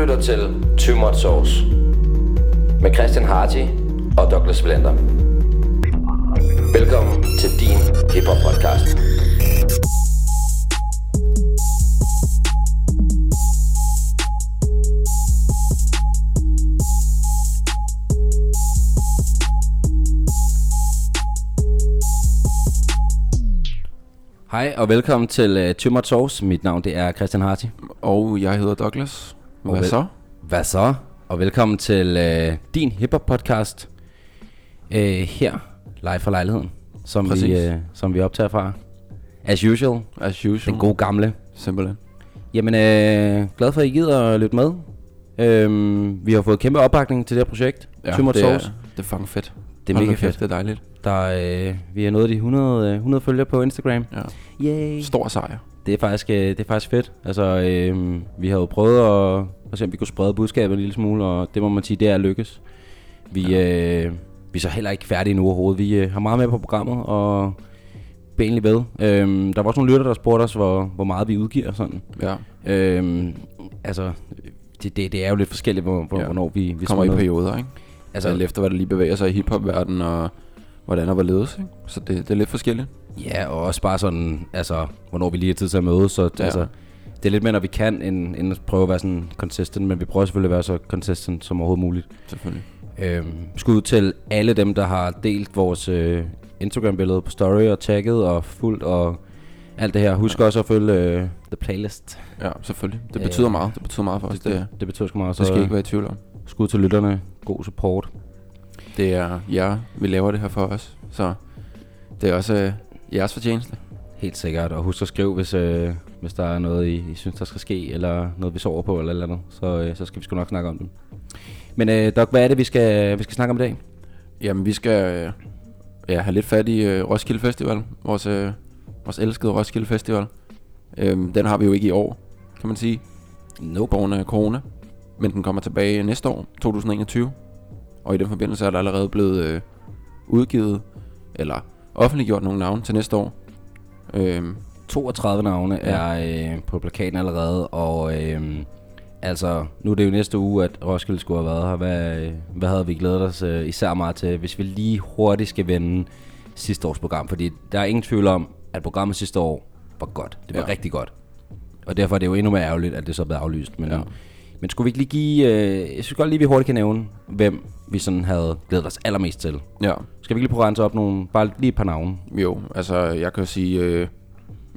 lytter til Too Much Sauce med Christian Harty og Douglas Blender. Velkommen til din hiphop podcast. Hej og velkommen til uh, Too Much Sauce. Mit navn det er Christian Harty. Og jeg hedder Douglas. Og Hvad så? Hvad så? Og velkommen til uh, din hiphop podcast. Uh, her, live fra lejligheden, som vi, Præcis. uh, som vi optager fra. As usual, As usual. den gode gamle. Simpelthen. Jamen, uh, glad for at I gider at lytte med. Uh, vi har fået kæmpe opbakning til det her projekt. Ja, Much det er, det er fucking fedt. Det er Hold mega fedt. Det er dejligt. Der, uh, vi har nået de 100, uh, 100 følgere på Instagram. Ja. Yay! Stor sejr. Det er faktisk, øh, det er faktisk fedt. Altså, øh, vi har jo prøvet at, se, om vi kunne sprede budskabet en lille smule, og det må man sige, det er lykkes. Vi, ja. øh, vi er så heller ikke færdige nu overhovedet. Vi øh, har meget med på programmet, og bliver egentlig ved. Øh, der var også nogle lytter, der spurgte os, hvor, hvor meget vi udgiver sådan. Ja. Øh, altså, det, det, det er jo lidt forskelligt, hvor, hvor, Ja. hvornår vi, vi Kommer i noget. perioder, ikke? Altså, Altså, Alt efter, hvad der lige bevæger sig i hiphop-verdenen, og hvordan og hvorledes, ikke? Så det, det er lidt forskelligt. Ja, og også bare sådan, altså, hvornår vi lige har tid til at mødes. Så, Ja. altså, det er lidt mere, når vi kan, end, end at prøve at være sådan consistent. Men vi prøver selvfølgelig at være så consistent som overhovedet muligt. Selvfølgelig. Øhm, skud til alle dem, der har delt vores øh, Instagram-billede på story og tagget og fuldt og alt det her. Husk ja. også at følge øh, The Playlist. Ja, selvfølgelig. Det Øh, betyder meget. Det betyder meget for os. Det, det, Det betyder sgu meget. det skal Så, ikke være i tvivl om. Skud til lytterne. God support. Det er jer, vi laver det her for os. Så det er også øh, jeres fortjeneste. Helt sikkert. Og husk at skrive, hvis, øh, hvis der er noget, I, I synes, der skal ske, eller noget, vi sover på, eller eller andet. Så, øh, så skal vi sgu nok snakke om det. Men øh, Doc, hvad er det, vi skal, vi skal snakke om i dag? Jamen, vi skal øh, ja, have lidt fat i øh, Roskilde Festival. Vores, øh, vores elskede Roskilde Festival. Øhm, den har vi jo ikke i år, kan man sige. Nope. Grund af corona. Men den kommer tilbage næste år, 2021. Og i den forbindelse er der allerede blevet øh, udgivet, eller offentliggjort nogle navne til næste år. Øhm, 32 navne Ja. er øh, på plakaten allerede, og øh, altså, nu er det jo næste uge, at Roskilde skulle have været her. Hvad, øh, hvad havde vi glædet os øh, især meget til, hvis vi lige hurtigt skal vende sidste års program? Fordi der er ingen tvivl om, at programmet sidste år var godt. Det var ja. rigtig godt. Og derfor er det jo endnu mere ærgerligt, at det så er blevet aflyst. Men, Ja. Ja. men skulle vi ikke lige give... Øh, jeg synes godt lige, vi hurtigt kan nævne, hvem vi sådan havde glædet os allermest til. ja, Skal vi ikke lige prøve at rense op nogle, bare lige et par navne? jo, altså jeg kan jo sige, øh,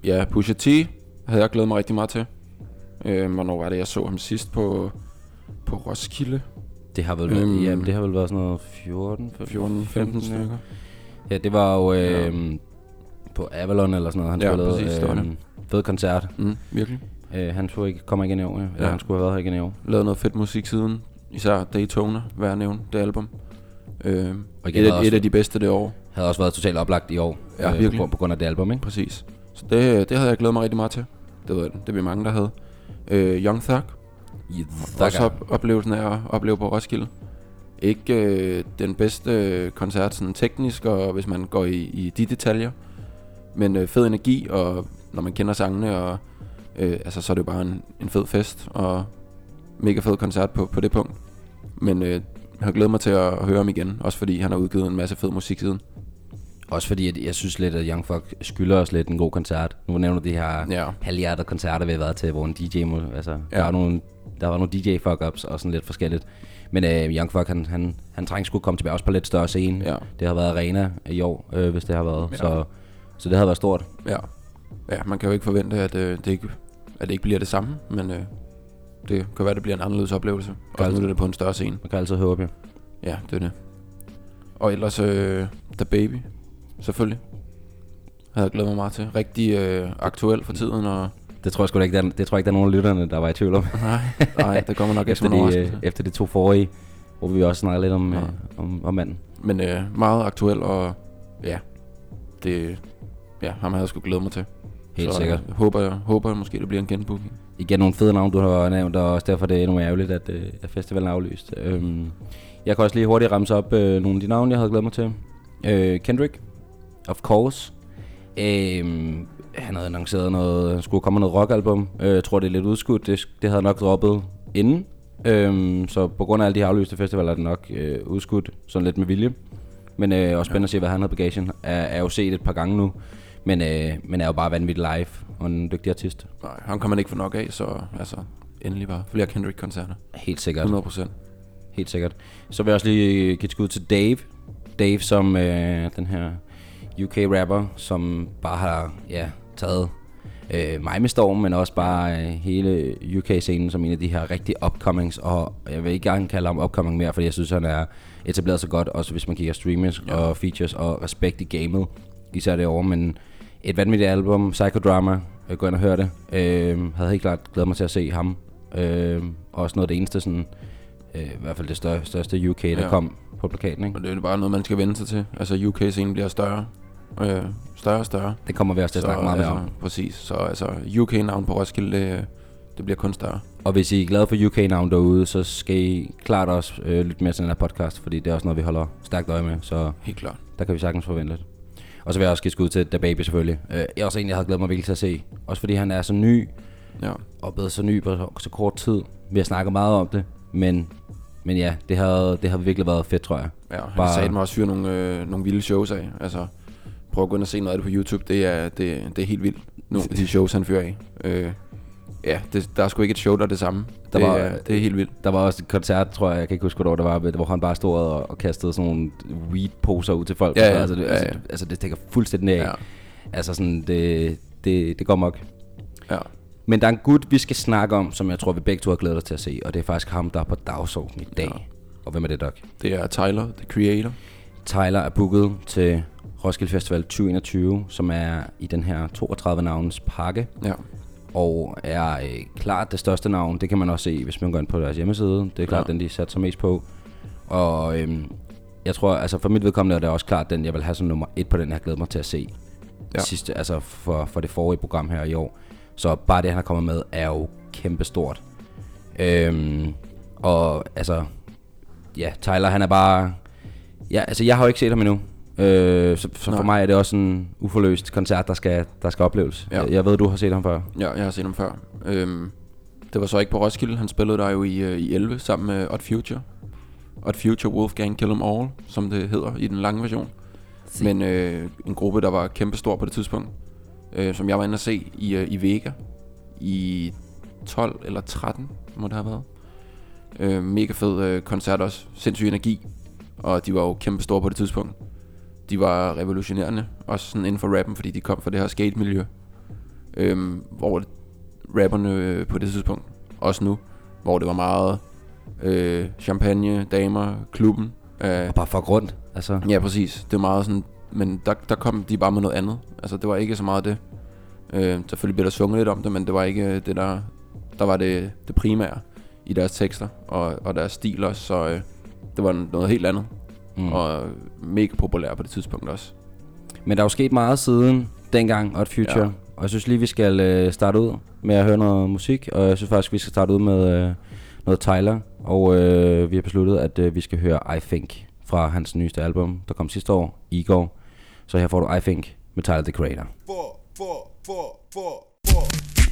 ja, Pusha T havde jeg glædet mig rigtig meget til. Øh, hvornår var det, jeg så ham sidst på, på Roskilde? Det har vel været, Øhm. jamen, det har vel været sådan noget 14, 14-15 stykker. Ja, det var jo øh, på Avalon eller sådan noget, han Ja, spillede. præcis, øh, Fed koncert. Mm, virkelig. Øh, han skulle ikke komme igen i år, ja. Eller Ja. han skulle have været her igen i år. Lavet noget fedt musik siden. Især Daytona, hvad jeg nævne, det album. Øh, Og igen et, et af de bedste det år. Havde også været totalt oplagt i år. Ja, øh, virkelig. På, på grund af det album, ikke? Præcis. Så det, det havde jeg glædet mig rigtig meget til. Det ved jeg, det bliver mange, der havde. Øh, Young Thug. Også op, oplevelsen af at opleve på Roskilde. Ikke øh, den bedste koncert sådan teknisk, og hvis man går i, i de detaljer. Men øh, fed energi, og når man kender sangene, og, øh, altså, så er det jo bare en, en fed fest, og mega fed koncert på, på det punkt. Men øh, jeg har glædet mig til at høre ham igen, også fordi han har udgivet en masse fed musik siden. Også fordi, at jeg synes lidt, at Young Fuck skylder os lidt en god koncert. Nu nævner du de her Ja. halvhjertede koncerter, vi har været til, hvor en DJ må... Altså, ja. Ja. der, var nogle, der var nogle DJ fuck-ups og sådan lidt forskelligt. Men øh, Young Fuck, han, han, han trængte skulle komme tilbage også på lidt større scene. Ja. Det har været arena i år, øh, hvis det har været. Ja. Så, så det har været stort. Ja. Ja, man kan jo ikke forvente, at, øh, det, ikke, at det ikke bliver det samme, men øh, det kan være, det bliver en anderledes oplevelse. Og nu er det på en større scene. Man kan altid håbe, jo. Ja, det er det. Og ellers øh, The Baby, selvfølgelig. Havde jeg glædet mig meget til. Rigtig øh, aktuel for tiden, og Det tror jeg sgu da ikke, der, er- det tror jeg ikke, der er nogen af lytterne, der var i tvivl om. nej, nej, det kommer nok efter de, øh, efter de to forrige, hvor vi også snakkede lidt om, Ja. øh, om, om manden. Men øh, meget aktuel, og ja, det, ja, ham havde jeg sgu glædet mig til. Helt så, sikkert. Jeg håber, jeg håber jeg måske, det bliver en genbooking. Igen nogle fede navne, du har nævnt, og også derfor er det endnu mere ærgerligt, at, øh, at festivalen er aflyst. Øhm, jeg kan også lige hurtigt ramse op øh, nogle af de navne, jeg havde glædet mig til. Øh, Kendrick, of course. Øhm, han havde annonceret noget, han skulle komme noget rockalbum. Øh, jeg tror, det er lidt udskudt. Det, det havde nok droppet inden. Øhm, så på grund af alle de her aflyste festivaler er det nok øh, udskudt sådan lidt med vilje. Men øh, også spændende ja. at se, hvad han har bagagen. Er, er jo set et par gange nu, men, øh, men er jo bare vanvittig live og en dygtig artist. Nej, han kan man ikke få nok af, så altså, endelig bare flere Kendrick-koncerter. Helt sikkert. 100%. Helt sikkert. Så vil jeg også lige give et skud til Dave. Dave som øh, den her UK-rapper, som bare har ja, taget øh, mig med storm, men også bare øh, hele UK-scenen som en af de her rigtige upcomings, og jeg vil ikke engang kalde ham upcoming mere, fordi jeg synes, han er etableret så godt, også hvis man kigger streamers ja. og features og respekt i gamet, især det over, men et vanvittigt album, Psychodrama, øh, gå ind og høre det, øh, havde helt klart glædet mig til at se ham, øh, også noget af det eneste sådan, øh, i hvert fald det største, største UK, der ja. kom på plakaten, ikke? Og det er bare noget, man skal vende sig til, altså UK-scenen bliver større, øh, større og større. Det kommer vi også til at snakke meget altså, mere om. Præcis, så altså UK-navn på Roskilde, det, det bliver kun større. Og hvis I er glade for UK-navn derude, så skal I klart også øh, lytte med til den her podcast, fordi det er også noget, vi holder stærkt øje med, så Helt klart. der kan vi sagtens forvente lidt. Og så vil jeg også give skud til Da Baby selvfølgelig. Øh, jeg er også en, jeg havde glædet mig virkelig til at se. Også fordi han er så ny, Ja. og blevet så ny på så, så kort tid. Vi har snakket meget om det, men, men ja, det har, det har virkelig været fedt, tror jeg. Ja, han Bare- sagde mig også fyre nogle, øh, nogle vilde shows af. Altså, prøv at gå ind og se noget af det på YouTube. Det er, det, det er helt vildt. Nogle af de shows, han fyrer af. Øh, ja, det, der er sgu ikke et show, der er det samme. Der det, var- er, det er helt vildt. Der var også et koncert, tror jeg, jeg kan ikke huske, hvornår det var, hvor han bare stod og, og kastede sådan nogle weed-poser ud til folk. Ja, ja, altså, det, ja, altså, ja. altså, det stikker fuldstændig af. Ja. Altså sådan, det, det, det går mok. Ja. Men der er en gut, vi skal snakke om, som jeg tror, vi begge to har glædet os til at se, og det er faktisk ham, der er på dagsordenen i dag. Ja. Og hvem er det, Doc? Det er Tyler, the creator. Tyler er booket til Roskilde Festival 2021, som er i den her 32 navns pakke, Ja. Og er øh, klart det største navn. Det kan man også se, hvis man går ind på deres hjemmeside. Det er klart Ja. den, de satte sig mest på. Og øhm, jeg tror, altså for mit vedkommende er det også klart den, jeg vil have som nummer et på den, jeg glæder mig til at se. Ja. Sidste, altså for, for det forrige program her i år. Så bare det, han har kommet med, er jo kæmpestort. Øhm, og altså, ja, Tyler, han er bare... Ja, altså jeg har jo ikke set ham endnu. Øh, så, så for Nej. mig er det også en uforløst koncert, der skal, der skal opleves. Ja. Jeg, jeg ved, du har set ham før. Ja, jeg har set ham før. Øhm, det var så ikke på Roskilde. Han spillede der jo i, øh, i 11 sammen med Odd Future. Odd Future, Wolfgang Kill 'Em All, som det hedder i den lange version. Men øh, en gruppe, der var kæmpestor på det tidspunkt. Øh, som jeg var inde at se i, øh, i Vega. I 12 eller 13 må det have været. Øh, mega fed øh, koncert også. Sindssyg energi. Og de var jo kæmpestore på det tidspunkt. De var revolutionerende, også sådan inden for rappen, fordi de kom fra det her skate-miljø. Øhm, hvor rapperne øh, på det tidspunkt, også nu, hvor det var meget øh, champagne, damer, klubben. Øh, Og bare for rundt. Altså, ja, præcis. Det var meget sådan, men der, der kom de bare med noget andet. Altså, det var ikke så meget det. Øh, selvfølgelig blev der sunget lidt om det, men det var ikke det, der, der var det, det primære i deres tekster og, og deres stil også. Så øh, det var noget helt andet. Mm. Og mega populær på det tidspunkt også. Men der er jo sket meget siden dengang, Odd Future. Ja. Ja. Og jeg synes lige, vi skal øh, starte ud med at høre noget musik. Og jeg synes faktisk, vi skal starte ud med øh, noget Tyler. Og øh, vi har besluttet, at øh, vi skal høre I Think fra hans nyeste album, der kom sidste år, Igor. Så her får du I Think med Tyler, The Creator. four, four, four, four, four.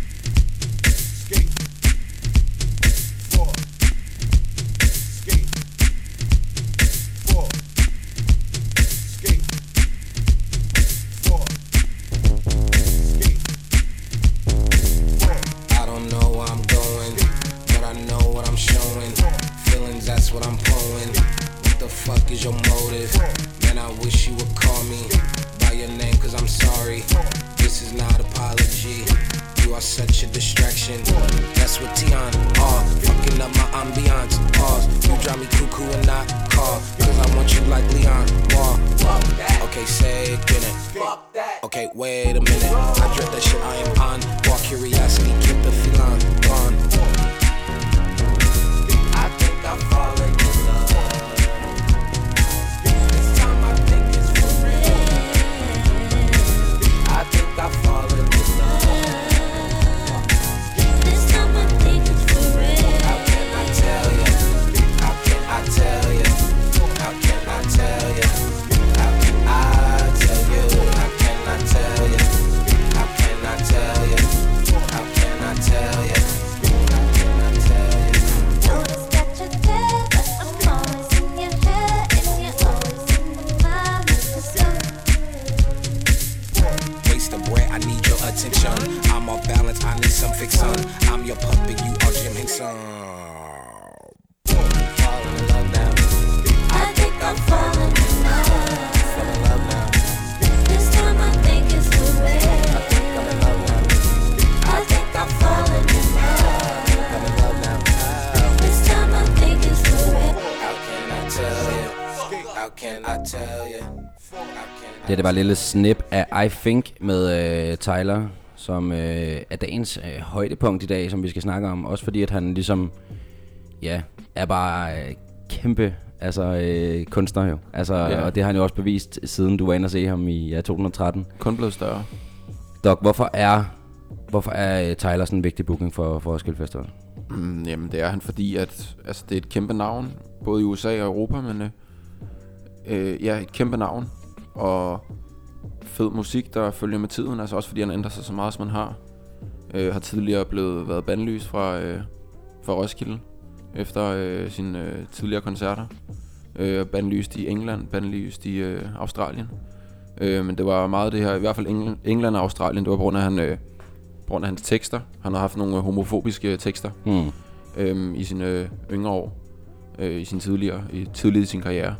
Det, det var et lille snip af I Think med øh, Tyler, som øh, er dagens øh, højdepunkt i dag, som vi skal snakke om. Også fordi, at han ligesom, ja, er bare øh, kæmpe altså, øh, kunstner jo. Altså, Ja. Og det har han jo også bevist, siden du var inde og se ham i ja, 2013. Kun blevet større. Doc, hvorfor er, hvorfor er øh, Tyler sådan en vigtig booking for, for Roskilde Festival? Mm, jamen, det er han, fordi at, altså, det er et kæmpe navn, både i USA og Europa, men øh, øh, ja, et kæmpe navn. Og fed musik, der følger med tiden, altså også fordi han ændrer sig så meget, som han har. Øh, har tidligere blevet været bandlyst fra, øh, fra Roskilde, efter øh, sine øh, tidligere koncerter. Øh, bandlyst i England, bandlyst i øh, Australien. Øh, men det var meget det her, i hvert fald England, England og Australien, det var på grund af, han, øh, på grund af hans tekster. Han har haft nogle øh, homofobiske tekster Hmm. øhm, i sine øh, yngre år, øh, i sin tidligere, i tidligt i sin karriere,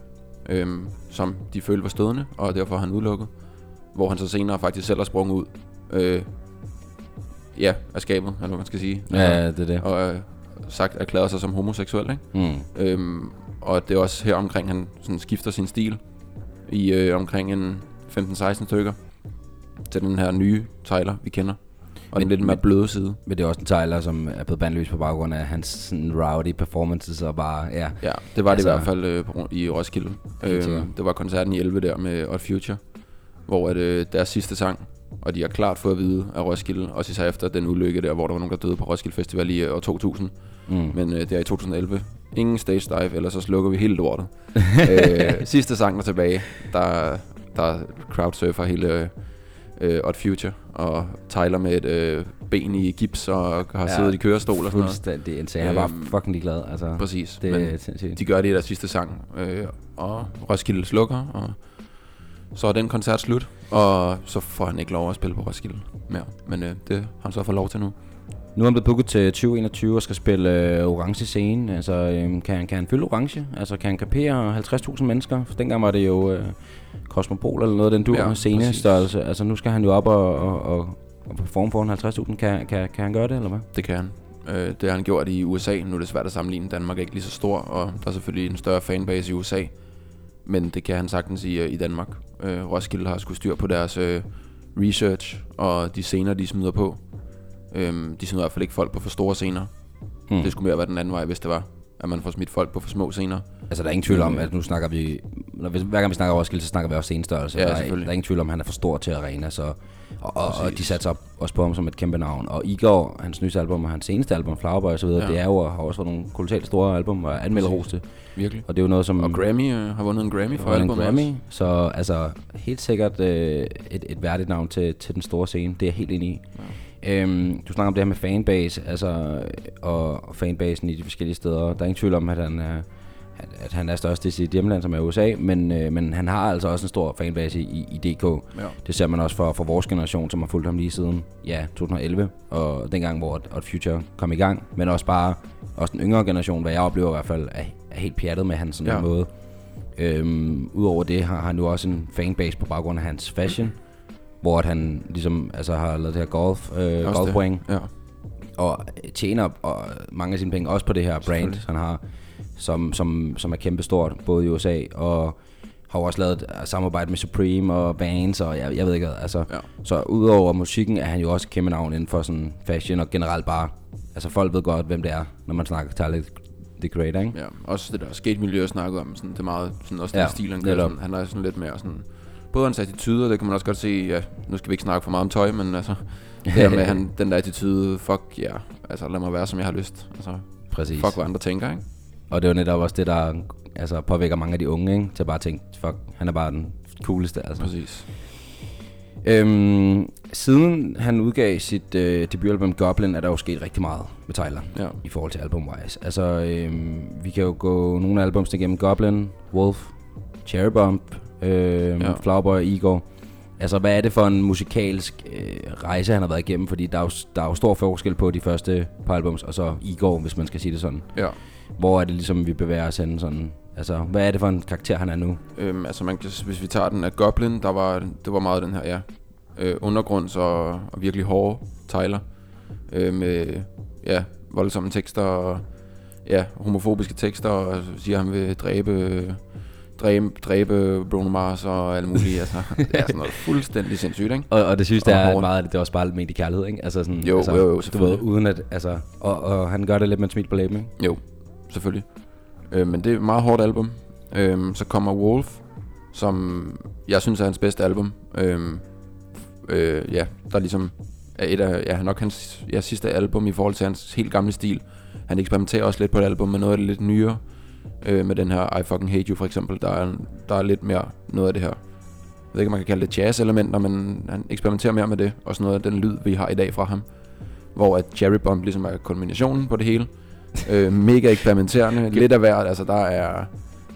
øhm, som de følte var stødende, og derfor er han udelukket. Hvor han så senere faktisk selv har sprunget ud, øh, ja, af skabet, eller hvad man skal sige. Ja, det er det. Og øh, sagt erklæret sig som homoseksuel, ikke? Hmm. Øhm, og det er også her omkring, han sådan skifter sin stil i øh, omkring en 15-16 stykker til den her nye Tyler, vi kender. Og den Men- lidt mere bløde side. Men det er også en Tyler, som er blevet bandlyst på baggrund af hans sådan, rowdy performances og bare, ja. Ja, det var det Altså- i hvert fald øh, på, i Roskilde. Øh, det var koncerten i 11 der med Odd Future, hvor at, øh, deres sidste sang, og de har klart fået at vide af Roskilde, også især efter den ulykke der, hvor der var nogen, der døde på Roskilde Festival i øh, år 2000. Mm. Men øh, det er i 2011. Ingen stage dive, ellers så slukker vi hele lortet. øh, sidste sang der tilbage, der, der crowdsurfer hele øh, Odd Future, og Tyler med et øh, ben i gips og har Ja, siddet i kørestol og sådan noget. Fuldstændig insane. Han var Øhm, fucking ligeglad. Altså, Præcis. det Men er sindssygt. de gør det i deres sidste sang, øh, og Roskilde slukker, og så er den koncert slut, og så får han ikke lov at spille på Roskilde mere. Men øh, det har han så fået lov til nu. Nu er han blevet booket til 2021 og skal spille øh, orange scene. Altså, øh, kan, han, kan han fylde orange? Altså, kan han kapere 50.000 mennesker? For dengang var det jo øh, Cosmopol eller noget den dur Ja, scenestørrelse. Altså, nu skal han jo op og, og, og, og performe foran 50.000. Kan, kan, kan han gøre det, eller hvad? Det kan han. Øh, det har han gjort i USA. Nu er det svært at sammenligne. Danmark er ikke lige så stor, og der er selvfølgelig en større fanbase i USA. Men det kan han sagtens i, øh, i Danmark. Øh, Roskilde har skulle styr på deres øh, research og de scener, de smider på. Øhm, de smider i hvert fald ikke folk på for store scener. Mm. Det skulle mere være den anden vej, hvis det var. At man får smidt folk på for små scener. Altså, der er ingen tvivl om, øh, at nu snakker vi... Når vi hver gang vi snakker Roskilde, så snakker vi også scenestørrelse. Ja, der, er, der er ingen tvivl om, at han er for stor til arena, så... Og, og, og de satte sig op, også på ham som et kæmpe navn. Og Igor, hans nye album og hans seneste album, Flowerboy og så videre, Ja. det er jo, har også været nogle kolossalt store album og anmelderroste. Virkelig. Og det er jo noget, som... Og Grammy øh, har vundet en Grammy for albumet Grammy, også. så altså helt sikkert øh, et, et værdigt navn til, til den store scene. Det er jeg helt enig i. Ja. Øhm, du snakker om det her med fanbase, altså, og, og fanbasen i de forskellige steder. Der er ingen tvivl om, at han er, at, han er størst i sit hjemland, som er USA, men, øh, men han har altså også en stor fanbase i, i DK. Ja. Det ser man også for, for vores generation, som har fulgt ham lige siden ja, 2011, og dengang, hvor Odd Future kom i gang, men også bare også den yngre generation, hvad jeg oplever i hvert fald, er, er helt pjattet med hans sådan Ja. måde. Øhm, Udover det har han nu også en fanbase på baggrund af hans fashion, hvor at han ligesom altså, har lavet det her golf, øh, Også golf det. wing, Ja. og tjener og mange af sine penge også på det her brand, han har, som, som, som er kæmpestort, både i USA og har jo også lavet et øh, samarbejde med Supreme og Vans, og jeg, jeg ved ikke hvad, altså. Ja. Så udover musikken er han jo også kæmpe navn inden for sådan fashion og generelt bare, altså folk ved godt, hvem det er, når man snakker Tyler the Creator, ikke? Ja, også det der skate-miljø, jeg snakkede om, sådan, det er meget sådan, også Ja, den stil, han netop. Sådan, han er sådan lidt mere sådan, både hans attitude, og det kan man også godt se, ja, nu skal vi ikke snakke for meget om tøj, men altså, det der med han, den der attitude, fuck ja, yeah, altså lad mig være, som jeg har lyst. Altså, Præcis. fuck hvad andre tænker, ikke? Og det er jo netop også det, der altså, påvirker mange af de unge, ikke? Til at bare tænke, fuck, han er bare den cooleste, altså. Præcis. Øhm, siden han udgav sit øh, debutalbum Goblin, er der jo sket rigtig meget med Tyler Ja. i forhold til album-wise. Altså, øhm, vi kan jo gå nogle af albumsene igennem Goblin, Wolf, Cherry Bomb, øhm, Ja. ja. Flowerboy, Igor. Altså, hvad er det for en musikalsk øh, rejse, han har været igennem? Fordi der er, jo, der er jo stor forskel på de første par albums, og så Igor, hvis man skal sige det sådan. Ja. Hvor er det ligesom, vi bevæger os hen sådan... Altså, hvad er det for en karakter, han er nu? Øhm, altså man kan, hvis vi tager den af Goblin, der var, det var meget den her, ja, øh, undergrunds og, og virkelig hårde Tyler. Øh, med, ja, voldsomme tekster og, ja, homofobiske tekster, og siger, at han vil dræbe, dræbe, dræbe Bruno Mars og alt muligt. altså, det er sådan noget fuldstændig sindssygt, ikke? Og, og det synes Og er hårdt. meget det, er også bare ment i kærlighed, ikke? Altså sådan, Jo, altså, jo, jo, du ved, uden at, altså, og, og han gør det lidt med et smil på læben, ikke? Jo, selvfølgelig. Øh, men det er et meget hårdt album. Øh, så kommer Wolf, som jeg synes er hans bedste album. Øh, øh, ja, der ligesom er et af, ja, nok hans ja, sidste album i forhold til hans helt gamle stil. Han eksperimenterer også lidt på et album med noget af det lidt nyere. Øh, med den her I Fucking Hate You for eksempel. Der er, der er lidt mere noget af det her. Jeg ved ikke, om man kan kalde det jazz-elementer, men han eksperimenterer mere med det. Og sådan noget af den lyd, vi har i dag fra ham. Hvor at Jerry Bomb ligesom er kombinationen på det hele. øh, mega eksperimenterende. lidt af hvert. Altså, der er...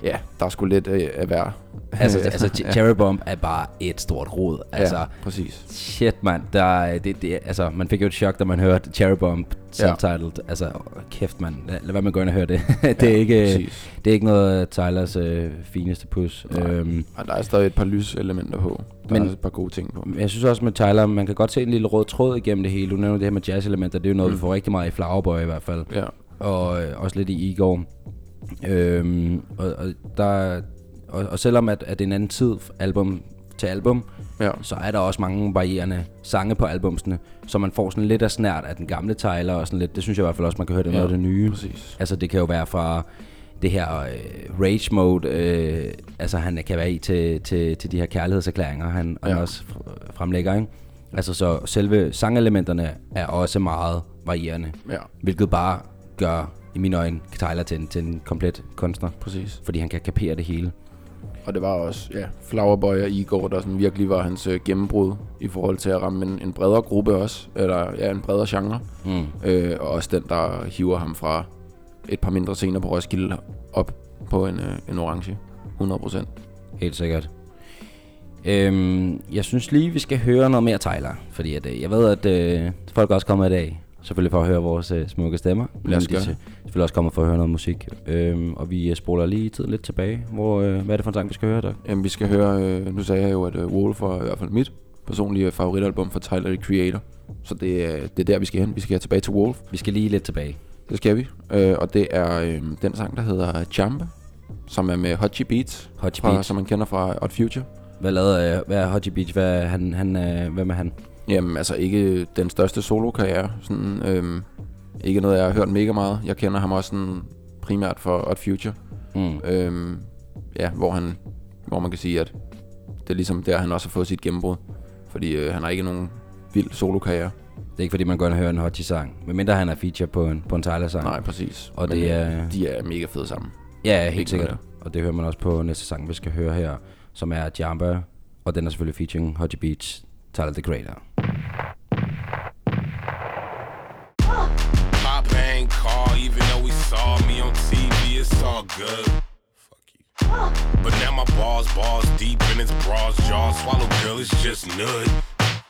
Ja, der er sgu lidt øh, af hver. Altså, altså ja. Cherry Bomb er bare et stort rod. Altså, ja, præcis. shit, mand. Der, er- det, det, altså, man fik jo et chok, da man hørte Cherry Bomb subtitled. Altså, åh, kæft, mand. Lad, lad være med at gå ind og høre det. det, er Ja, ikke, præcis. det er ikke noget af Tylers øh, fineste pus. Nej. Øhm, Og der er stadig et par lyselementer på. Der Men- er et par gode ting på. Jeg synes også med Tyler, man kan godt se en lille rød tråd igennem det hele. Du nævner det her med jazz-elementer, det er jo noget, mm. vi får rigtig meget i Flowerboy i hvert fald. Ja, Og øh, også lidt i Igor. Øhm, og, og, der, og, og selvom at, at det er en anden tid album til album, ja, så er der også mange varierende sange på albumsene, så man får sådan lidt af snært af den gamle Tyler og sådan lidt. Det synes jeg i hvert fald også, man kan høre det ja, noget af det nye. præcis. Altså det kan jo være fra det her øh, rage mode, øh, altså han kan være i til, til, til de her kærlighedserklæringer, han, ja. han også fr- fremlægger, ikke? Altså så selve sangelementerne er også meget varierende, Ja, hvilket bare gør, i mine øjne, Tyler til en, til en komplet kunstner, præcis. fordi han kan kapere det hele. Og det var også, ja, Flowerboy og Igor, der sådan virkelig var hans øh, gennembrud i forhold til at ramme en, en bredere gruppe også, eller ja, en bredere genre. Mm. Øh, og også den, der hiver ham fra et par mindre scener på Roskilde op på en, øh, en orange. 100%. Helt sikkert. Øhm, jeg synes lige, vi skal høre noget mere Tyler, fordi at, øh, jeg ved, at øh, folk også kommet i dag, selvfølgelig for at høre vores øh, smukke stemmer. Lad os de gøre er det. selvfølgelig også kommet for at høre noget musik. Øhm, og vi øh, spoler lige tiden lidt tilbage. Hvor, øh, hvad er det for en sang, vi skal høre, der? Jamen, vi skal høre, øh, nu sagde jeg jo, at øh, Wolf var i hvert fald mit personlige favoritalbum for Tyler, the Creator. Så det, er- det er der, vi skal hen. Vi skal tilbage til Wolf. Vi skal lige lidt tilbage. Det skal vi. Øh, og det er øh, den sang, der hedder Jamba, som er med Hotchi Beats, Hotchi fra, Beats. som man kender fra Odd Future. Hvad lavede, øh, hvad er Hodgie Beach? Hvad er han, han, øh, hvem er han? Jamen, altså ikke den største solo-karriere. Sådan, øhm, ikke noget, jeg har hørt mega meget. Jeg kender ham også sådan, primært for Odd Future. Mm. Øhm, ja, hvor, han, hvor man kan sige, at det er ligesom der, han også har fået sit gennembrud. Fordi øh, han har ikke nogen vild solo-karriere. Det er ikke fordi, man og hører en Hodgie-sang. Medmindre han er feature på en, på en Tyler-sang. Nej, præcis. Og Men, det er- De er mega fede sammen. Ja, helt Ikke sikkert. noget Og det hører man også på næste sang, vi skal høre her, som er Jamba. Og den er selvfølgelig featuring Hodgie Beach, Tyler the Creator. Even though he saw me on TV, it's all good. Fuck you. But now my balls, balls deep in his bras, jaw swallow, girl, it's just nud.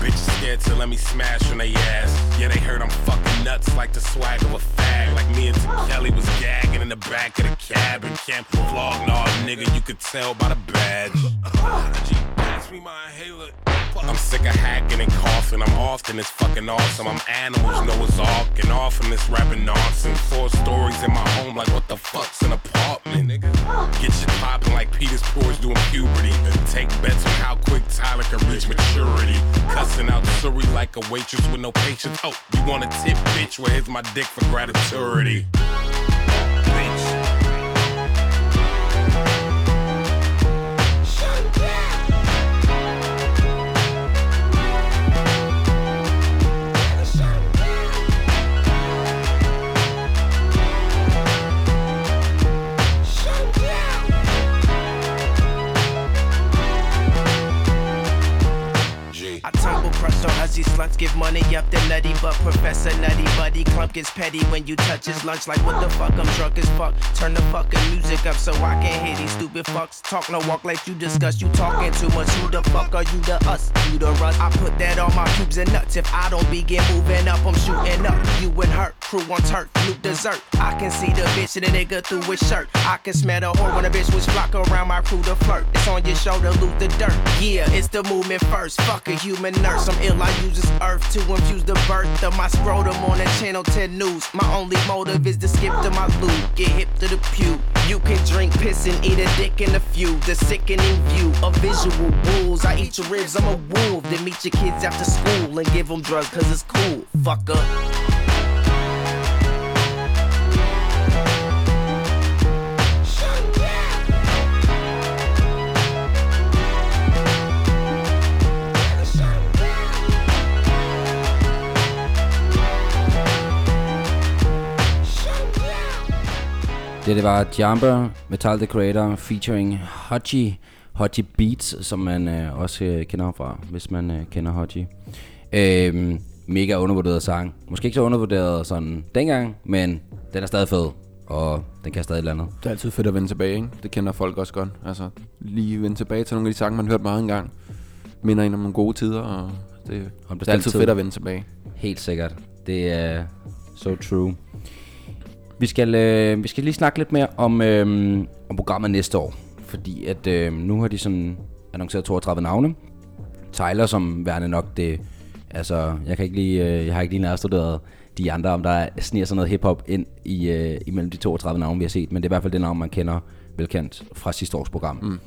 Bitches scared to let me smash on they ass. Yeah, they heard I'm fucking nuts like the swag of a fag. Like me and T. Kelly was gagging in the back of the cab and camp vlog. Nah, nigga, you could tell by the badge. Pass me my inhaler. I'm sick of hacking and coughing. I'm often it's fucking awesome. I'm animals, know Noah's Ark, and off from this rapping nonsense. Four stories in my home, like what the fuck's an apartment, nigga? Oh. Get shit popping like Peter's Porch doing puberty. Take bets on how quick Tyler can reach maturity. Cussing out Surrey like a waitress with no patience. Oh, you want a tip, bitch? Well, here's my dick for gratitude. These sluts give money up the nutty, but Professor Nutty Buddy Clump gets petty when you touch his lunch. Like, what the fuck? I'm drunk as fuck. Turn the fucking music up so I can hear these stupid fucks. Talk no walk like you discuss. You talking too much. Who the fuck are you the us? You the rust. I put that on my pubes and nuts. If I don't begin moving up, I'm shooting up. You and her, crew on turf, loot dessert. I can see the bitch and the nigga through his shirt. I can smell the whore when a bitch was flock around my crew to flirt. It's on your shoulder, loot the dirt. Yeah, it's the movement first. Fuck a human nurse. I'm ill, use this earth to infuse the birth of my scrotum on the channel 10 news. My only motive is to skip to my loot, get hip to the pew. You can drink piss and eat a dick in a few. The sickening view of visual rules. I eat your ribs, I'm a wolf. Then meet your kids after school and give them drugs cause it's cool. Fucker. Det, det var Jumper, Metal the Creator, featuring Hodgie, Hodgie Beats, som man øh, også øh, kender fra, hvis man øh, kender Hodgie. Øhm, mega undervurderet sang. Måske ikke så undervurderet sådan dengang, men den er stadig fed, og den kan stadig et eller andet. Det er altid fedt at vende tilbage, ikke? Det kender folk også godt. Altså, lige vende tilbage til nogle af de sange, man hørt meget engang. Minder en om nogle gode tider, og det, Og det er altid tid. fedt at vende tilbage. Helt sikkert. Det er so true. Vi skal, øh, vi skal lige snakke lidt mere om, øh, om programmet næste år. Fordi at øh, nu har de sådan annonceret 32 navne. Tyler som værende nok det... Altså, jeg, kan ikke lige, øh, jeg har ikke lige nærstuderet de andre, om der sniger sådan noget hiphop ind i, øh, imellem de 32 navne, vi har set. Men det er i hvert fald det navn, man kender velkendt fra sidste års program. Mm.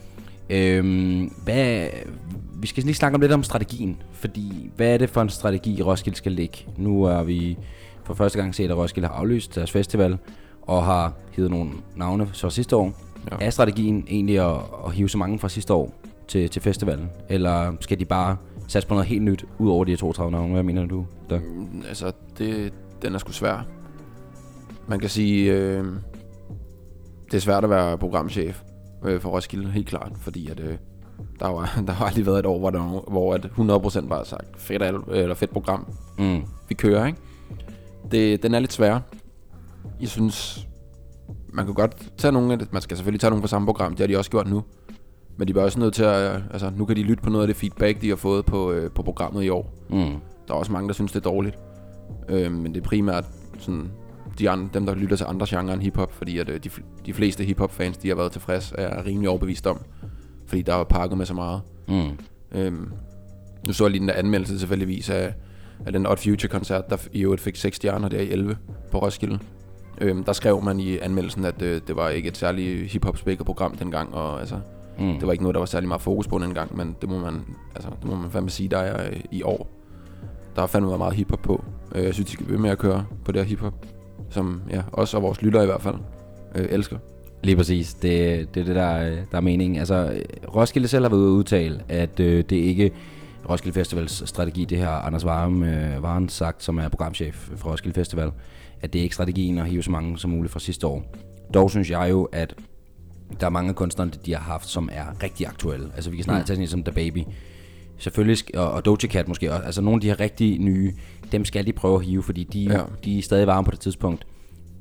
Øhm, hvad, vi skal lige snakke om lidt om strategien, fordi hvad er det for en strategi, Roskilde skal ligge? Nu er vi for første gang set, at Roskilde har aflyst deres festival, og har hivet nogle navne fra sidste år. Ja. Er strategien egentlig at, at hive så mange fra sidste år til, til festivalen? Eller skal de bare satse på noget helt nyt, ud over de her 32 navne? Hvad mener du, Doug? Mm, Altså, det, den er sgu svær. Man kan sige, øh, det er svært at være programchef øh, for Roskilde, helt klart. Fordi at, øh, der, var, der har aldrig været et år, hvor, der, hvor at 100% bare sagt, fedt, al- eller fedt program, Mm. vi kører, ikke? Det, den er lidt svær. Jeg synes, man kan godt tage nogle af det. Man skal selvfølgelig tage nogle fra samme program. Det har de også gjort nu. Men de er også nødt til at... øh, Altså, nu kan de lytte på noget af det feedback, de har fået på, øh, på programmet i år. Mm. Der er også mange, der synes, det er dårligt. Øh, men det er primært sådan, de andre, dem, der lytter til andre genrer end hiphop. Fordi at, øh, de, de fleste hiphop-fans, de har været tilfreds, er rimelig overbevist om. Fordi der er pakket med så meget. Mm. Øhm, nu så jeg lige den der anmeldelse tilfældigvis af, af den Odd Future-koncert, der i øvrigt fik 6 stjerner der i 11 på Roskilde. Øhm, der skrev man i anmeldelsen, at øh, det var ikke et særligt hip-hop spækket program dengang, og altså, Mm. det var ikke noget, der var særlig meget fokus på dengang, men det må man, altså, det må man fandme sige, der er øh, i år. Der har fandme været meget hiphop på. Øh, jeg synes, de skal blive med at køre på det her hiphop, som ja, os og vores lyttere i hvert fald øh, elsker. Lige præcis. Det, det er det, der, er- der er meningen. Altså, Roskilde selv har været ude at udtale, at øh, det ikke Roskilde Festivals strategi, det her Anders Varm, øh, Varen sagt, som er programchef for Roskilde Festival, at det er ikke strategien at hive så mange som muligt fra sidste år. Dog synes jeg jo, at der er mange af kunstnerne, de har haft, som er rigtig aktuelle. Altså vi kan snart Mm. tage sådan som The Baby. Selvfølgelig, og, og Doja Cat måske også. Altså nogle af de her rigtig nye, dem skal de prøve at hive, fordi de, ja. de er stadig varme på det tidspunkt.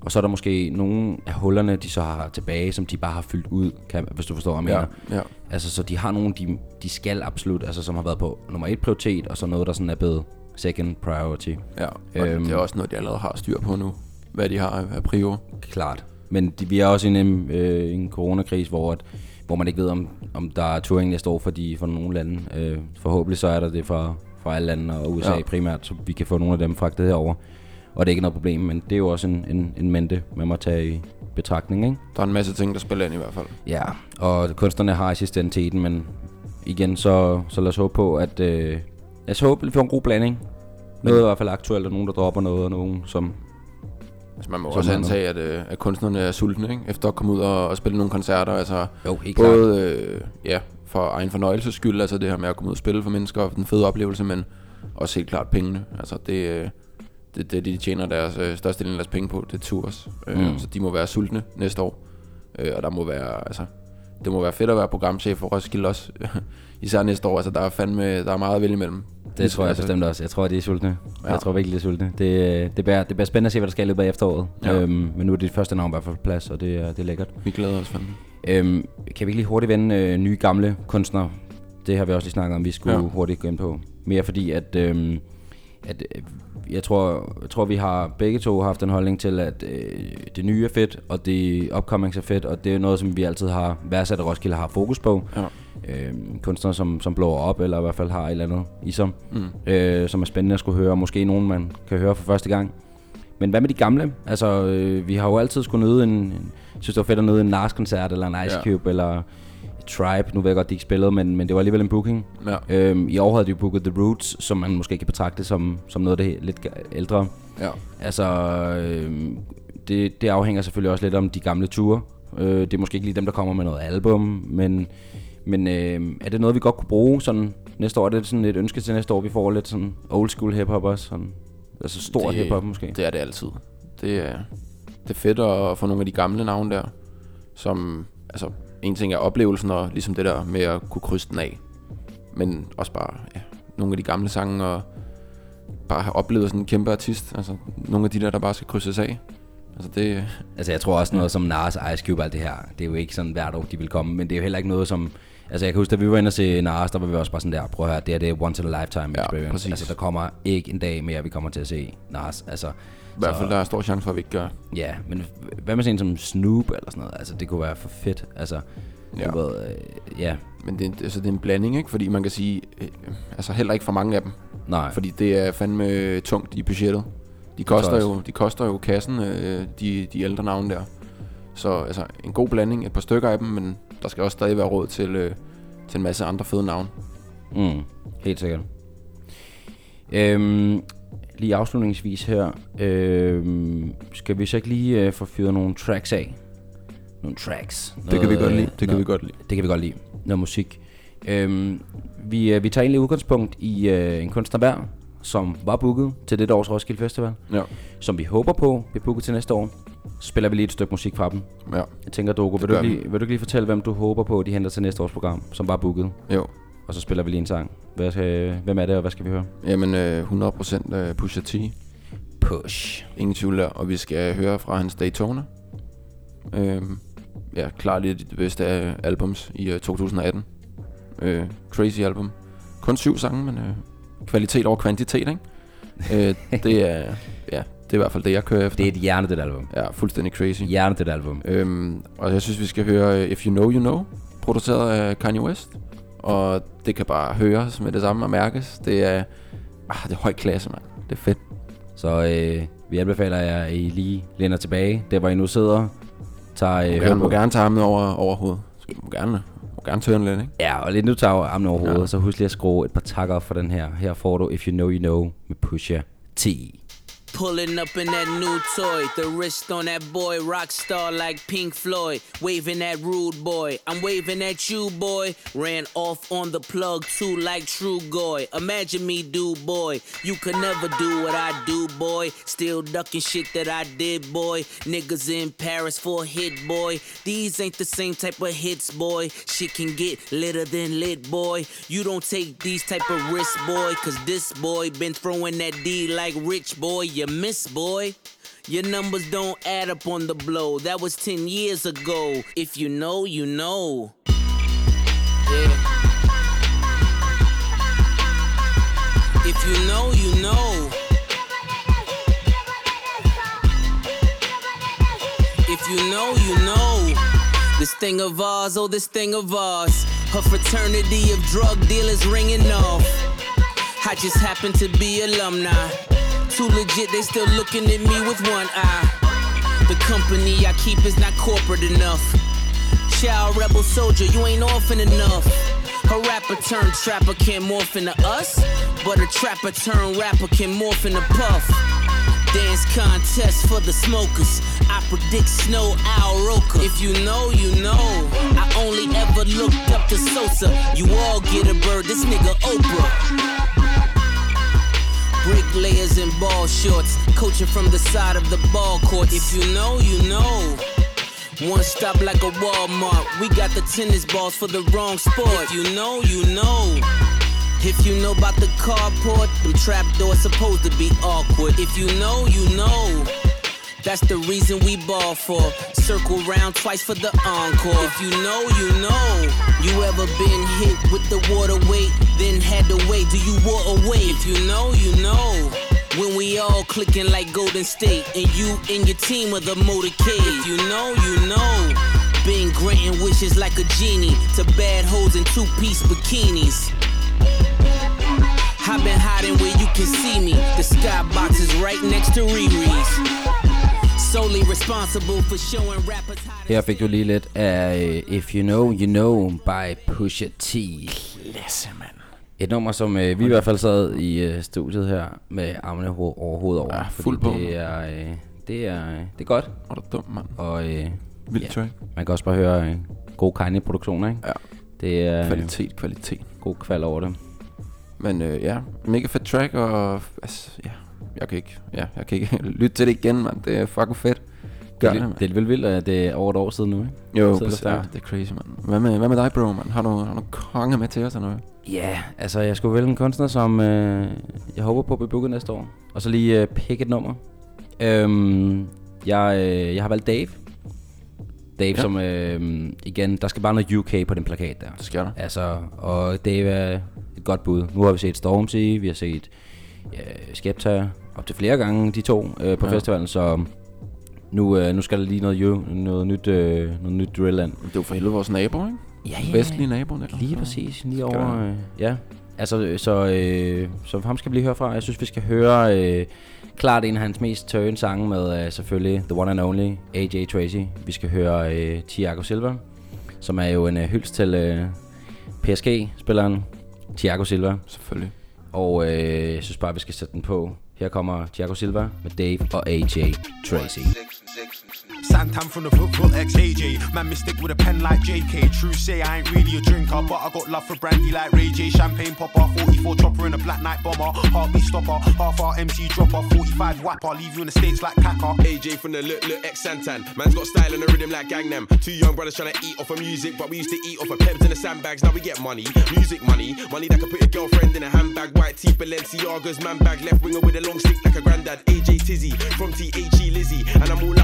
Og så er der måske nogle af hullerne, de så har tilbage, som de bare har fyldt ud, kan, hvis du forstår, hvad jeg mener. ja. Altså, så de har nogle, de, de skal absolut, altså som har været på nummer et prioritet, og så noget, der sådan er blevet second priority. ja. Og øhm, det er også noget, de allerede har styr på nu, hvad de har af prior. Klart. Men de, vi er også i en, øh, en coronakrise, hvor, at, hvor man ikke ved, om, om der er touring næste år for, de, for nogle lande. Øh, forhåbentlig så er der det for, for alle lande og USA Ja. ja. primært, så vi kan få nogle af dem fragtet herover. Og det er ikke noget problem, men det er jo også en, en, en mente, man må tage i betragtning, ikke? Der er en masse ting, der spiller ind i hvert fald. Ja, og kunstnerne har i sidste ende teten, men igen, så, så lad os håbe på, at... Øh, lad os håbe, at vi får en god blanding. Noget i hvert fald aktuelt, og nogen, der dropper noget, og nogen, som... Altså, man må Som også antage, at, øh, at kunstnerne er sultne, ikke? Efter at komme ud og, og spille nogle koncerter. Altså, Jo, helt klart. både øh, ja, for egen fornøjelses skyld, altså det her med at komme ud og spille for mennesker, og den fede oplevelse, men også helt klart pengene. Altså det, øh, det, det de tjener deres øh, største del af deres penge på, det er tours. Øh, Mm. Så de må være sultne næste år. Øh, og der må være, altså, det må være fedt at være programchef for Roskilde også. Især næste år, altså der er fandme, der er meget at vælge imellem. Det tror jeg Altså, bestemt også. Jeg tror, de er sultne. Ja. Jeg tror virkelig, de er sultne. Det, øh, det, bliver, det bliver spændende at se, hvad der skal i løbet af efteråret. Ja. Øhm, men nu er det første navn i hvert fald på plads, og det, er- det er lækkert. Vi glæder os fandme. Øhm, kan vi ikke lige hurtigt vende øh, nye gamle kunstnere? Det har vi også lige snakket om, vi skulle. Ja. hurtigt gå ind på. Mere fordi, at, øhm, at øh, jeg, tror, jeg tror, vi har begge to haft en holdning til, at øh, det nye er fedt, og det upcomings er fedt, og det er noget, som vi altid har værdsat, at Roskilde har fokus på. Ja. Øhm, kunstnere, som, som blower op, eller i hvert fald har et eller andet i sig, mm. øh, som er spændende at skulle høre, og måske nogen, man kan høre for første gang. Men hvad med de gamle? Altså, øh, vi har jo altid skulle nyde en, en synes det var fedt at nyde en Nars-koncert, eller en Ice Ja. Cube, eller Tribe. Nu ved jeg godt, de ikke spillede, men, men det var alligevel en booking. Ja. Øhm, I år havde de jo booket The Roots, som man måske kan betragte som, som noget af det lidt ældre. Ja. Altså, øhm, det, det afhænger selvfølgelig også lidt om de gamle ture. Øh, det er måske ikke lige dem, der kommer med noget album, men, men øh, er det noget, vi godt kunne bruge sådan næste år? Er det sådan et ønske til næste år, vi får lidt sådan old school hip-hop også? Sådan, altså stor Det- hip-hop måske? Det er det altid. Det er, det er fedt at få nogle af de gamle navne der, som, altså, en ting er oplevelsen og ligesom det der med at kunne krydse den af. Men også bare, ja, nogle af de gamle sange og bare have oplevet sådan en kæmpe artist. Altså, nogle af de der, der bare skal krydses af. Altså, det, Altså jeg tror også noget som Nas Ice Cube alt det her, det er jo ikke sådan hvert år, de vil komme, men det er jo heller ikke noget som... Altså jeg kan huske, da vi var inde og se Nas, der var vi også bare sådan der, prøv at høre, det her det er once in a lifetime Ja, experience. præcis. Altså der kommer ikke en dag mere, vi kommer til at se Nas. Altså, i hvert fald, der er stor chance for, at vi ikke gør. Ja, men hvad med sådan en som Snoop eller sådan noget? Altså det kunne være for fedt. Altså, ja. Du ved, øh, ja, Men det, er- altså, det er en blanding, ikke? Fordi man kan sige, øh, altså heller ikke for mange af dem. nej. Fordi det er fandme tungt i budgettet. De koster, jo, de koster jo kassen, øh, de, de ældre navne der. Så altså, en god blanding, et par stykker af dem, men der skal også stadig være råd til, øh, til en masse andre fede navne. Mm, helt sikkert. Øhm, lige afslutningsvis her, øhm, skal vi så ikke lige øh, få fyret nogle tracks af? Nogle tracks. Det kan vi godt øh, lide. Det kan noget- vi godt lide. Det kan vi godt lide. Noget musik. Øhm, vi, øh, vi tager egentlig udgangspunkt i øh, en kunstner hver, som var booket til dette års Roskilde Festival, Ja. som vi håber på bliver booket til næste år. Spiller vi lige et stykke musik fra dem. Ja. Jeg tænker, Dogo, vil du, lige, vil du ikke lige fortælle, hvem du håber på, de henter til næste års program, som var booket? Jo. Og så spiller vi lige en sang. Hvad skal, hvem er det, og hvad skal vi høre? Jamen, øh, 100% øh, Pusha T. Push. Ingen tvivl der. Og vi skal høre fra hans Daytona. Øhm, ja, klart lidt det bedste af albums i øh, 2018. Øh, crazy album. Kun syv sange, men øh, kvalitet over kvantitet, ikke? øh, det er, ja, det er i hvert fald det, jeg kører efter. Det er et hjernedødt album. Ja, fuldstændig crazy. Hjernedødt album. Øhm, og jeg synes, vi skal høre øh, If You Know You Know, produceret af Kanye West. Og det kan bare høres med det samme og mærkes. Det er, ah, det er høj klasse, mand. Det er fedt. Så øh, vi anbefaler jer, at I lige lænder tilbage, der hvor I nu sidder. Tager, øh, hører gerne, må gerne tage armene over, over hovedet. Så må gerne, må gerne tørne lidt, ikke? Ja, og lidt nu tager armene over hovedet, ja. så husk lige at skrue et par takker op for den her. Her får du If You Know You Know med Pusha T. Pulling up in that new toy, the wrist on that boy, rock star like Pink Floyd, waving at rude boy. I'm waving at you, boy. Ran off on the plug too, like True Goy. Imagine me, do boy. You could never do what I do, boy. Still ducking shit that I did, boy. Niggas in Paris for a hit, boy. These ain't the same type of hits, boy. Shit can get litter than lit, boy. You don't take these type of risks, boy. Cause this boy been throwing that D like rich, boy. You miss, boy. Your numbers don't add up on the blow. That was 10 years ago. If you know, you know. Yeah. If you know, you know. If you know, you know. This thing of ours, oh, this thing of ours. Her fraternity of drug dealers ringing off. I just happen to be alumni. Too legit, they still looking at me with one eye. The company I keep is not corporate enough. Child rebel soldier, you ain't orphan enough. A rapper turned trapper can morph into us, but a trapper turned rapper can morph into puff. Dance contest for the smokers. I predict snow Al Roker. If you know, you know. I only ever looked up to Sosa. You all get a bird, this nigga Oprah. Bricklayers in ball shorts, coaching from the side of the ball court. If you know, you know. One stop like a Walmart. We got the tennis balls for the wrong sport. If you know, you know. If you know about the carport, them trap doors supposed to be awkward. If you know, you know. That's the reason we ball for. Circle round twice for the encore. If you know, you know. You ever been hit with the water weight, then had to wait? Do you walk away? If you know, you know. When we all clicking like Golden State, and you and your team are the motorcade. If you know, you know. Been granting wishes like a genie to bad hoes in two-piece bikinis. I've been hiding where you can see me. The skybox is right next to Riri's. Solely responsible for showing rappers how Her fik du lige lidt af øh, If You Know, You Know by Pusha T. Klasse, mand. Et nummer, som øh, vi i hvert fald sad i øh, studiet her med armene ho- over hovedet over. Ja, fuld på. Det er, øh, det, er, øh, det er godt. Var du dum, mand. Og øh, Vild Ja. track. man kan også bare høre øh, god Kanye-produktioner, ikke? Ja. Det er Kvalitet, kvalitet. god kval over det. Men øh, ja, mega fed track, og altså, ja, jeg kan ikke, ja, jeg kan ikke lytte til det igen, mand. Det er fucking fedt. Gør Det det, er, det er vel vildt, at det er over et år siden nu, ikke? Jo, præcis, der ja, det er crazy, mand. Hvad med, hvad med dig, bro, mand? Har du, har du konge med til os eller noget? Ja, altså jeg skulle vælge en kunstner, som øh, jeg håber på at blive booket næste år. Og så lige øh, pick et nummer. Øhm, jeg, øh, jeg har valgt Dave. Dave. Ja. som øh, igen, der skal bare noget UK på den plakat der. Det skal der. Altså, og Dave er et godt bud. Nu har vi set Stormzy, vi har set ja, Skepta op til flere gange, de to øh, på ja. Ja. festivalen, så nu, øh, nu skal der lige noget, jo, noget nyt, øh, noget nyt drillland. Det er jo for helvede vores nabo, ikke? Ja, Vestlige nabo der. Lige præcis, lige over, øh, ja. Altså, øh, så, øh, så ham skal vi lige høre fra. Jeg synes, vi skal høre øh, klart en af hans mest turn sange med øh, selvfølgelig The One and Only, AJ Tracy. Vi skal høre øh, Thiago Silva, som er jo en øh, hyldst til øh, PSG-spilleren Thiago Silva. Selvfølgelig. Og øh, jeg synes bare, vi skal sætte den på. Her kommer Thiago Silva med Dave og AJ Tracy. Santam from the football ex AJ. Man, mystic with a pen like JK. True say I ain't really a drinker, but I got love for brandy like Ray J. Champagne popper, 44 chopper in a black night bomber. Heartbeat stopper, half our MC dropper, 45 whapper. Leave you in the states like Kaka. AJ from the look, look, ex Santan. Man's got style and a rhythm like Gangnam. Two young brothers trying to eat off of music, but we used to eat off of peps in the sandbags. Now we get money, music money, money that can put your girlfriend in a handbag. White tee, Balenciaga's man bag, left winger with a long stick like a granddad. AJ Tizzy from THE Lizzie, and I'm all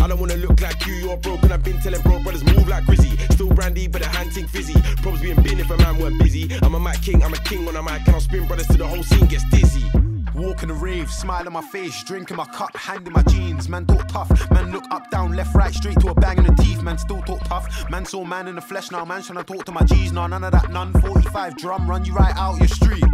I don't wanna look like you, you're broke, and I've been telling bro brothers move like Grizzy. Still brandy, but the hand ting fizzy. Probs being bin if a man weren't busy. I'm a mic king, I'm a king on a mic, and I'll spin brothers till the whole scene gets dizzy. Walking the rave, smile on my face, drinking my cup, hand in my jeans. Man talk tough, man look up, down, left, right, straight to a bang in the teeth. Man still talk tough, man saw man in the flesh now. Man trying to talk to my G's, nah, none of that, none. 45 drum, run you right out your street.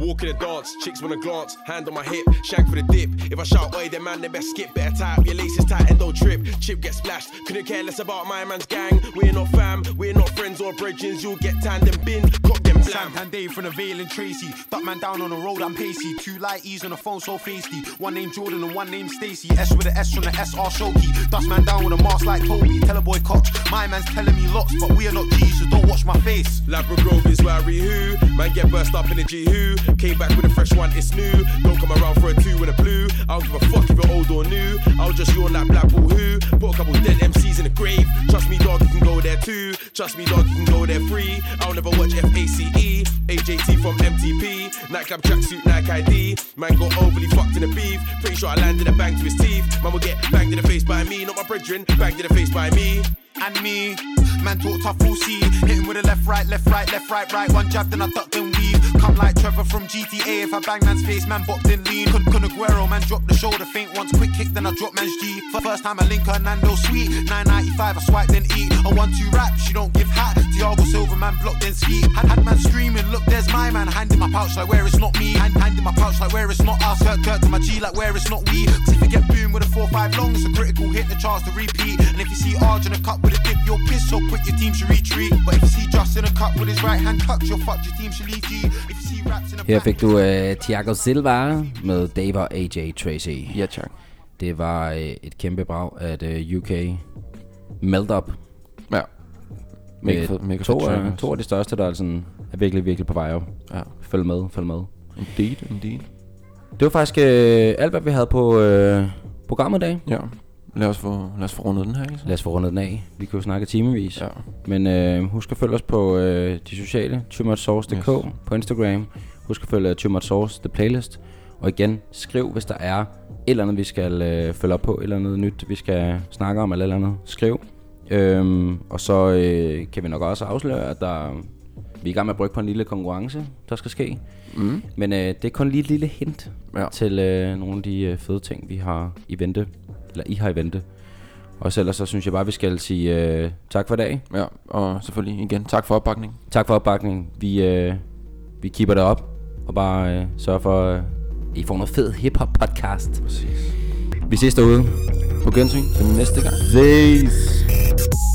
Walk in the dance, chicks wanna glance, hand on my hip, shank for the dip. If I shout, oi, then man, they best skip. Better tie up your laces tight and don't trip. Chip get splashed, couldn't care less about my man's gang. We're not fam, we're not friends or bridges. You'll get tanned and bin, cock them blam. Dave from the Vale and Tracy. Duck man down on the road, I'm pacey. Two light E's on the phone, so feisty. One named Jordan and one named Stacy. S with the S from the SR Shoki. Dust man down with a mask like Toby. Tell a boy Koch. My man's telling me lots, but we are not G's, so don't watch my face. Labra Grove is where I who Man get burst up in the G who Came back with a fresh one, it's new. Don't come around for a two and a blue. I don't give a fuck if you're old or new. I'll just yawn like Black Bull who. Put a couple dead MCs in the grave. Trust me dog, you can go there too. Trust me dog, you can go there free. I'll never watch FACE AJT from MTP Nightclub tracksuit, Nike ID Man got overly fucked in the beef. Pretty sure I landed a bang to his teeth. Man will get banged in the face by me Not my brethren, banged in the face by me. And me, man talk tough, full C. Hit him with a left, right, left, right, left, right, right. One jab, then I duck, then weave. Come like Trevor from GTA. If I bang man's face, man bopped in lean. Kun Kun Aguero, man drop the shoulder feint once. Quick kick, then I drop man's G. For first time I link her, Nando sweet. 995, I swipe, then eat. A one two rap, she don't give hat. Thiago Silva, man blocked, then ski. Had, had man screaming, look, there's my man. Hand in my pouch, like where it's not me. Hand, hand in my pouch, like where it's not us. Kurt, Kurt to my G, like where it's not we. if you get boom with a 4-5 long, it's a critical hit, the chance to repeat. And if you see Arj in a cup with a dip, you'll piss so quick your team should retreat. But if you see Just in a cup with his right hand tucked, you'll fuck your team should leave G. If you see raps in a Her fik du uh, Thiago Silva med Dave og AJ Tracy. Ja, tak. Det var uh, et kæmpe brag at uh, UK Melt Up. Ja. Mega Med fed, mega fed to, af, også. to af de største, der er, sådan, er virkelig, virkelig på vej op. Ja. Følg med, følg med. Indeed, indeed. Det var faktisk uh, alt, hvad vi havde på uh, programmet i dag. Ja. Lad os få, lad os få rundet den her, ikke? Lad os få rundet den af. Vi kan jo snakke timevis. Ja. Men øh, husk at følge os på øh, de sociale, toomuchsauce.dk Yes. på Instagram. Husk at følge Too Much Sauce, The Playlist. Og igen, skriv, hvis der er et eller andet, vi skal øh, følge op på, et eller andet nyt, vi skal snakke om, eller eller andet. Skriv. Øhm, og så øh, kan vi nok også afsløre, at der, vi er i gang med at brygge på en lille konkurrence, der skal ske. Mm. Men øh, det er kun lige et lille hint ja. til øh, nogle af de øh, fede ting, vi har i vente. Eller I har i vente. Og så ellers så synes jeg bare, vi skal sige øh, tak for i dag. Ja, og selvfølgelig igen, tak for opbakningen. Tak for opbakningen. Vi, øh, vi keeper det op. Og bare øh, sørger for, øh, I får noget fed hip-hop podcast. Præcis. Vi ses derude. På gensyn til næste gang. Ses.